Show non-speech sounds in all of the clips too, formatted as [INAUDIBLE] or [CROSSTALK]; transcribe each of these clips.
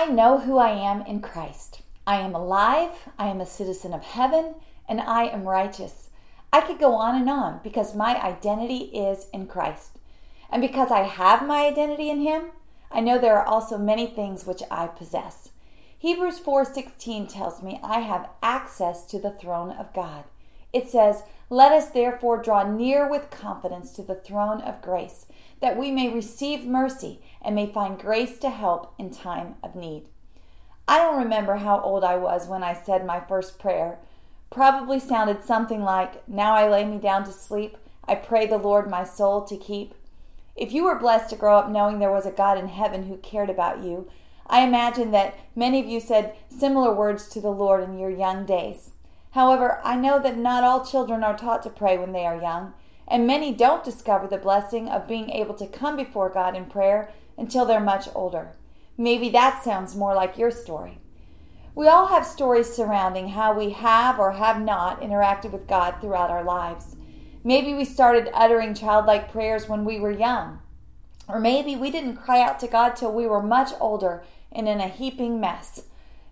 I know who I am in Christ. I am alive, I am a citizen of heaven, and I am righteous. I could go on and on because my identity is in Christ. And because I have my identity in him, I know there are also many things which I possess. Hebrews 4:16 tells me I have access to the throne of God. It says, "Let us therefore draw near with confidence to the throne of grace, that we may receive mercy and may find grace to help in time of need." I don't remember how old I was when I said my first prayer. Probably sounded something like, "Now I lay me down to sleep, I pray the Lord my soul to keep." If you were blessed to grow up knowing there was a God in heaven who cared about you, I imagine that many of you said similar words to the Lord in your young days. However, I know that not all children are taught to pray when they are young, and many don't discover the blessing of being able to come before God in prayer until they're much older. Maybe that sounds more like your story. We all have stories surrounding how we have or have not interacted with God throughout our lives. Maybe we started uttering childlike prayers when we were young. Or maybe we didn't cry out to God till we were much older and in a heaping mess.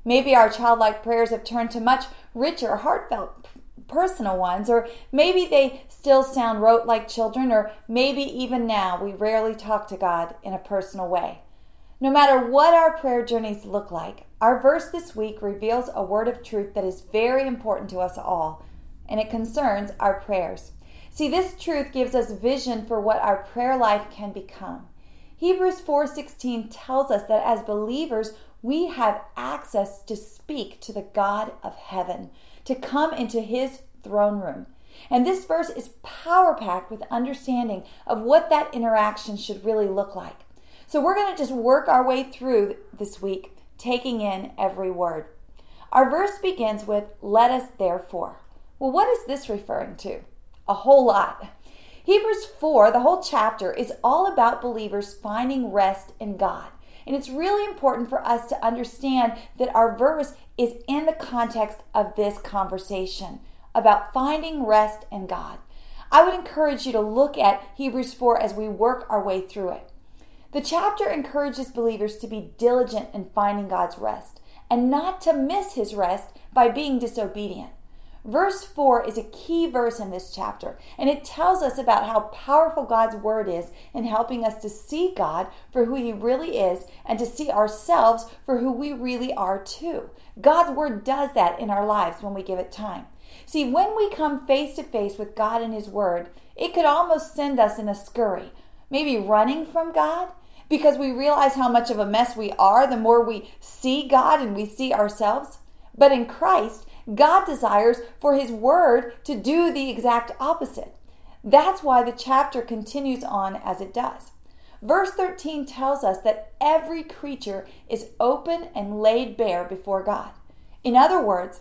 Maybe our childlike prayers have turned to much richer, heartfelt, personal ones, or maybe they still sound rote like children, or maybe even now we rarely talk to God in a personal way. No matter what our prayer journeys look like, our verse this week reveals a word of truth that is very important to us all, and it concerns our prayers. See, this truth gives us vision for what our prayer life can become. Hebrews 4:16 tells us that as believers, we have access to speak to the God of heaven, to come into his throne room. And this verse is power packed with understanding of what that interaction should really look like. So we're going to just work our way through this week, taking in every word. Our verse begins with, Let us therefore. Well, what is this referring to? A whole lot. Hebrews 4, the whole chapter, is all about believers finding rest in God. And it's really important for us to understand that our verse is in the context of this conversation about finding rest in God. I would encourage you to look at Hebrews 4 as we work our way through it. The chapter encourages believers to be diligent in finding God's rest and not to miss his rest by being disobedient. Verse 4 is a key verse in this chapter, and it tells us about how powerful God's word is in helping us to see God for who he really is and to see ourselves for who we really are too. God's word does that in our lives when we give it time. See, when we come face to face with God and his word, it could almost send us in a scurry, maybe running from God because we realize how much of a mess we are the more we see God and we see ourselves. But in Christ, God desires for His Word to do the exact opposite. That's why the chapter continues on as it does. Verse 13 tells us that every creature is open and laid bare before God. In other words,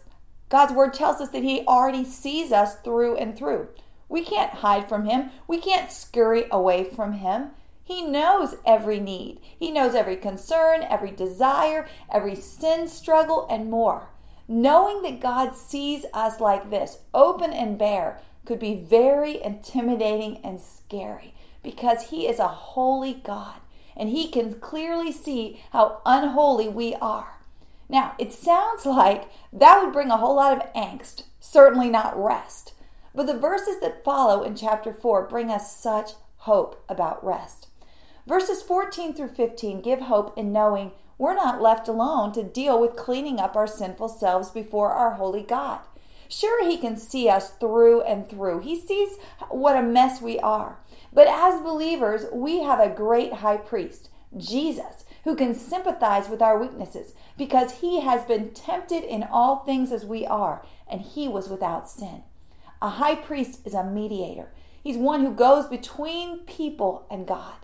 God's Word tells us that He already sees us through and through. We can't hide from Him, we can't scurry away from Him. He knows every need. He knows every concern, every desire, every sin struggle, and more. Knowing that God sees us like this, open and bare, could be very intimidating and scary because He is a holy God and He can clearly see how unholy we are. Now, it sounds like that would bring a whole lot of angst, certainly not rest. But the verses that follow in chapter 4 bring us such hope about rest. Verses 14 through 15 give hope in knowing we're not left alone to deal with cleaning up our sinful selves before our holy God. Sure, He can see us through and through. He sees what a mess we are. But as believers, we have a great high priest, Jesus, who can sympathize with our weaknesses because he has been tempted in all things as we are, and he was without sin. A high priest is a mediator, he's one who goes between people and God.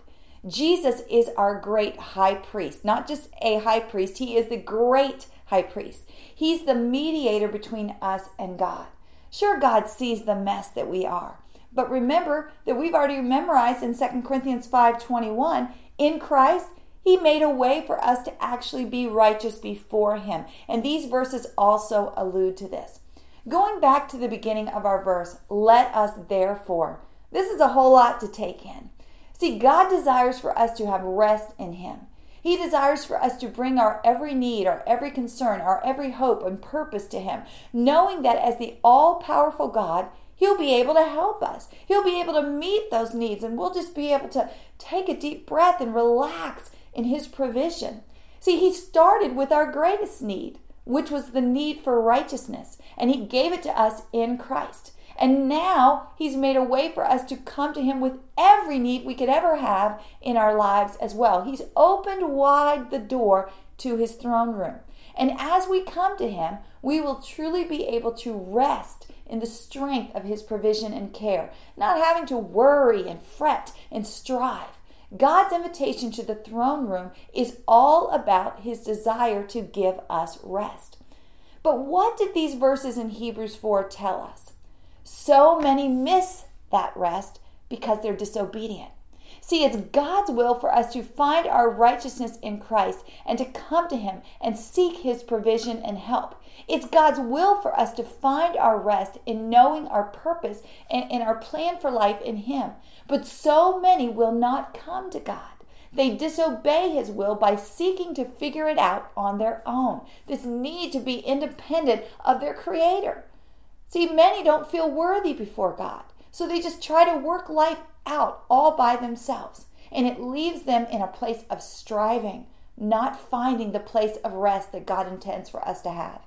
Jesus is our great high priest, not just a high priest, he is the great high priest. He's the mediator between us and God. Sure, God sees the mess that we are. But remember that we've already memorized in 2 Corinthians 5:21, in Christ he made a way for us to actually be righteous before him. And these verses also allude to this. Going back to the beginning of our verse, let us therefore. This is a whole lot to take in. See, God desires for us to have rest in Him. He desires for us to bring our every need, our every concern, our every hope and purpose to Him, knowing that as the all powerful God, He'll be able to help us. He'll be able to meet those needs, and we'll just be able to take a deep breath and relax in His provision. See, He started with our greatest need, which was the need for righteousness, and He gave it to us in Christ. And now He's made a way for us to come to Him with every need we could ever have in our lives as well. He's opened wide the door to His throne room. And as we come to Him, we will truly be able to rest in the strength of His provision and care, not having to worry and fret and strive. God's invitation to the throne room is all about His desire to give us rest. But what did these verses in Hebrews 4 tell us? So many miss that rest because they're disobedient. See, it's God's will for us to find our righteousness in Christ and to come to Him and seek His provision and help. It's God's will for us to find our rest in knowing our purpose and in our plan for life in Him. But so many will not come to God. They disobey His will by seeking to figure it out on their own. This need to be independent of their Creator. See, many don't feel worthy before God, so they just try to work life out all by themselves. And it leaves them in a place of striving, not finding the place of rest that God intends for us to have.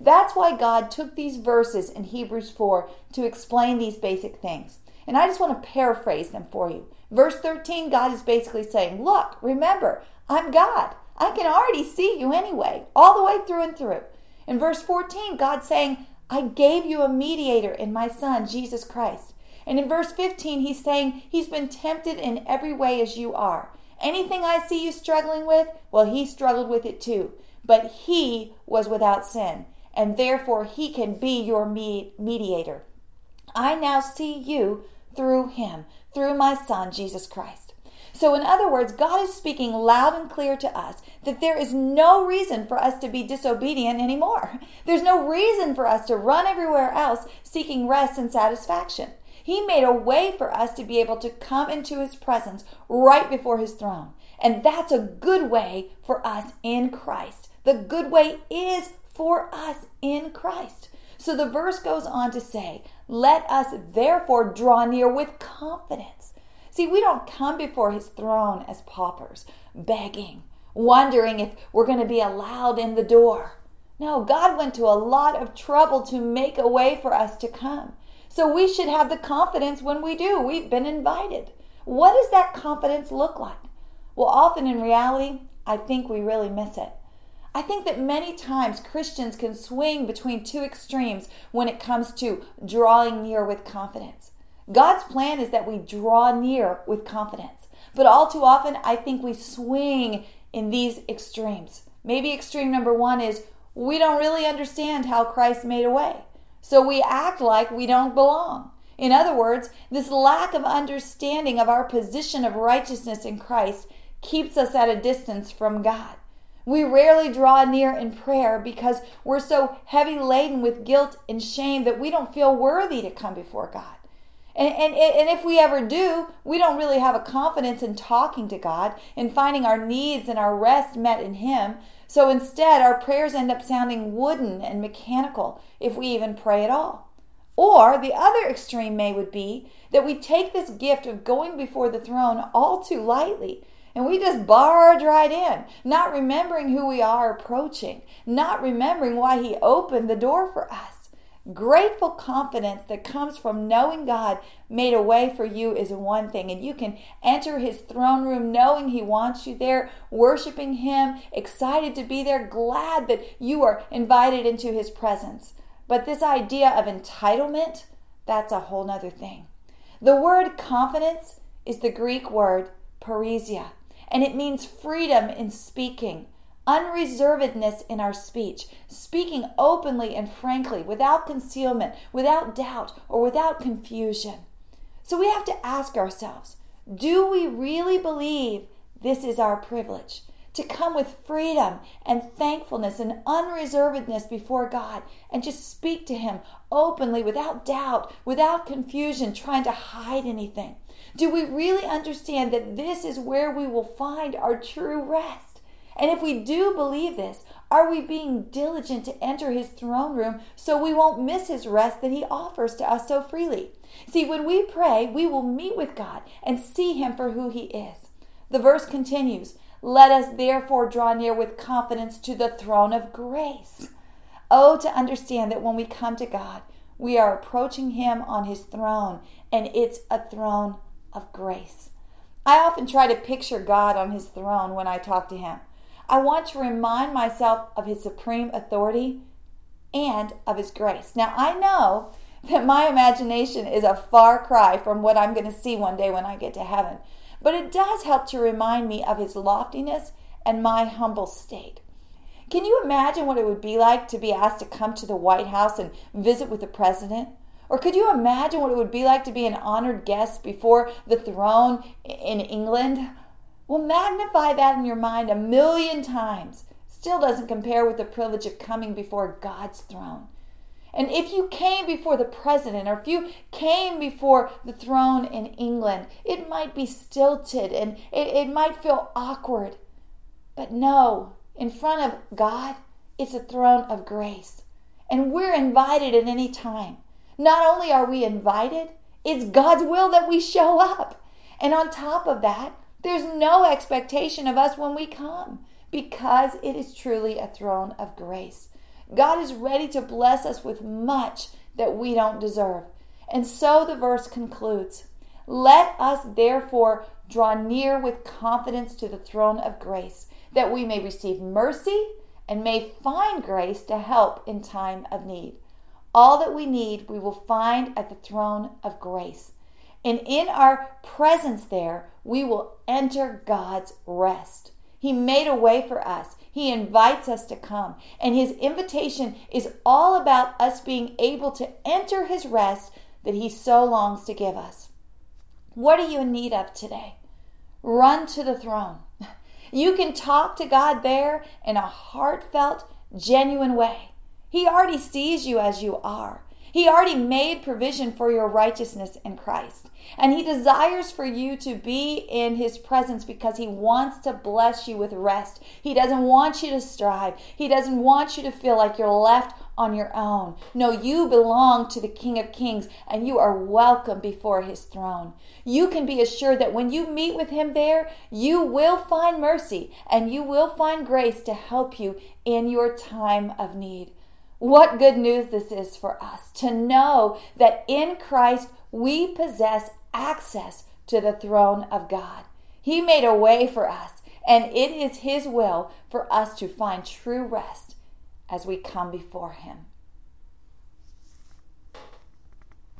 That's why God took these verses in Hebrews 4 to explain these basic things. And I just want to paraphrase them for you. Verse 13, God is basically saying, Look, remember, I'm God. I can already see you anyway, all the way through and through. In verse 14, God's saying, I gave you a mediator in my Son, Jesus Christ. And in verse 15, he's saying he's been tempted in every way as you are. Anything I see you struggling with, well, he struggled with it too. But he was without sin, and therefore he can be your mediator. I now see you through him, through my Son, Jesus Christ. So, in other words, God is speaking loud and clear to us that there is no reason for us to be disobedient anymore. There's no reason for us to run everywhere else seeking rest and satisfaction. He made a way for us to be able to come into His presence right before His throne. And that's a good way for us in Christ. The good way is for us in Christ. So the verse goes on to say, Let us therefore draw near with confidence See, we don't come before his throne as paupers, begging, wondering if we're going to be allowed in the door. No, God went to a lot of trouble to make a way for us to come. So we should have the confidence when we do. We've been invited. What does that confidence look like? Well, often in reality, I think we really miss it. I think that many times Christians can swing between two extremes when it comes to drawing near with confidence. God's plan is that we draw near with confidence. But all too often, I think we swing in these extremes. Maybe extreme number one is we don't really understand how Christ made a way. So we act like we don't belong. In other words, this lack of understanding of our position of righteousness in Christ keeps us at a distance from God. We rarely draw near in prayer because we're so heavy laden with guilt and shame that we don't feel worthy to come before God. And, and, and if we ever do, we don't really have a confidence in talking to God and finding our needs and our rest met in Him. So instead, our prayers end up sounding wooden and mechanical if we even pray at all. Or the other extreme may would be that we take this gift of going before the throne all too lightly and we just barge right in, not remembering who we are approaching, not remembering why He opened the door for us. Grateful confidence that comes from knowing God made a way for you is one thing, and you can enter His throne room knowing He wants you there, worshiping Him, excited to be there, glad that you are invited into His presence. But this idea of entitlement, that's a whole nother thing. The word confidence is the Greek word parrhesia, and it means freedom in speaking unreservedness in our speech, speaking openly and frankly, without concealment, without doubt, or without confusion. So we have to ask ourselves do we really believe this is our privilege? To come with freedom and thankfulness and unreservedness before God and just speak to Him openly without doubt, without confusion, trying to hide anything. Do we really understand that this is where we will find our true rest? And if we do believe this, are we being diligent to enter his throne room so we won't miss his rest that he offers to us so freely? See, when we pray, we will meet with God and see him for who he is. The verse continues Let us therefore draw near with confidence to the throne of grace. Oh, to understand that when we come to God, we are approaching him on his throne, and it's a throne of grace. I often try to picture God on his throne when I talk to him. I want to remind myself of his supreme authority and of his grace. Now, I know that my imagination is a far cry from what I'm going to see one day when I get to heaven, but it does help to remind me of his loftiness and my humble state. Can you imagine what it would be like to be asked to come to the White House and visit with the president? Or could you imagine what it would be like to be an honored guest before the throne in England? Well, magnify that in your mind a million times. Still doesn't compare with the privilege of coming before God's throne. And if you came before the president or if you came before the throne in England, it might be stilted and it, it might feel awkward. But no, in front of God, it's a throne of grace. And we're invited at any time. Not only are we invited, it's God's will that we show up. And on top of that, there's no expectation of us when we come because it is truly a throne of grace. God is ready to bless us with much that we don't deserve. And so the verse concludes Let us therefore draw near with confidence to the throne of grace, that we may receive mercy and may find grace to help in time of need. All that we need, we will find at the throne of grace. And in our presence there, we will enter God's rest. He made a way for us. He invites us to come. And His invitation is all about us being able to enter His rest that He so longs to give us. What are you in need of today? Run to the throne. [LAUGHS] You can talk to God there in a heartfelt, genuine way. He already sees you as you are. He already made provision for your righteousness in Christ. And He desires for you to be in His presence because He wants to bless you with rest. He doesn't want you to strive. He doesn't want you to feel like you're left on your own. No, you belong to the King of Kings and you are welcome before His throne. You can be assured that when you meet with Him there, you will find mercy and you will find grace to help you in your time of need. What good news this is for us to know that in Christ we possess access to the throne of God. He made a way for us, and it is His will for us to find true rest as we come before Him.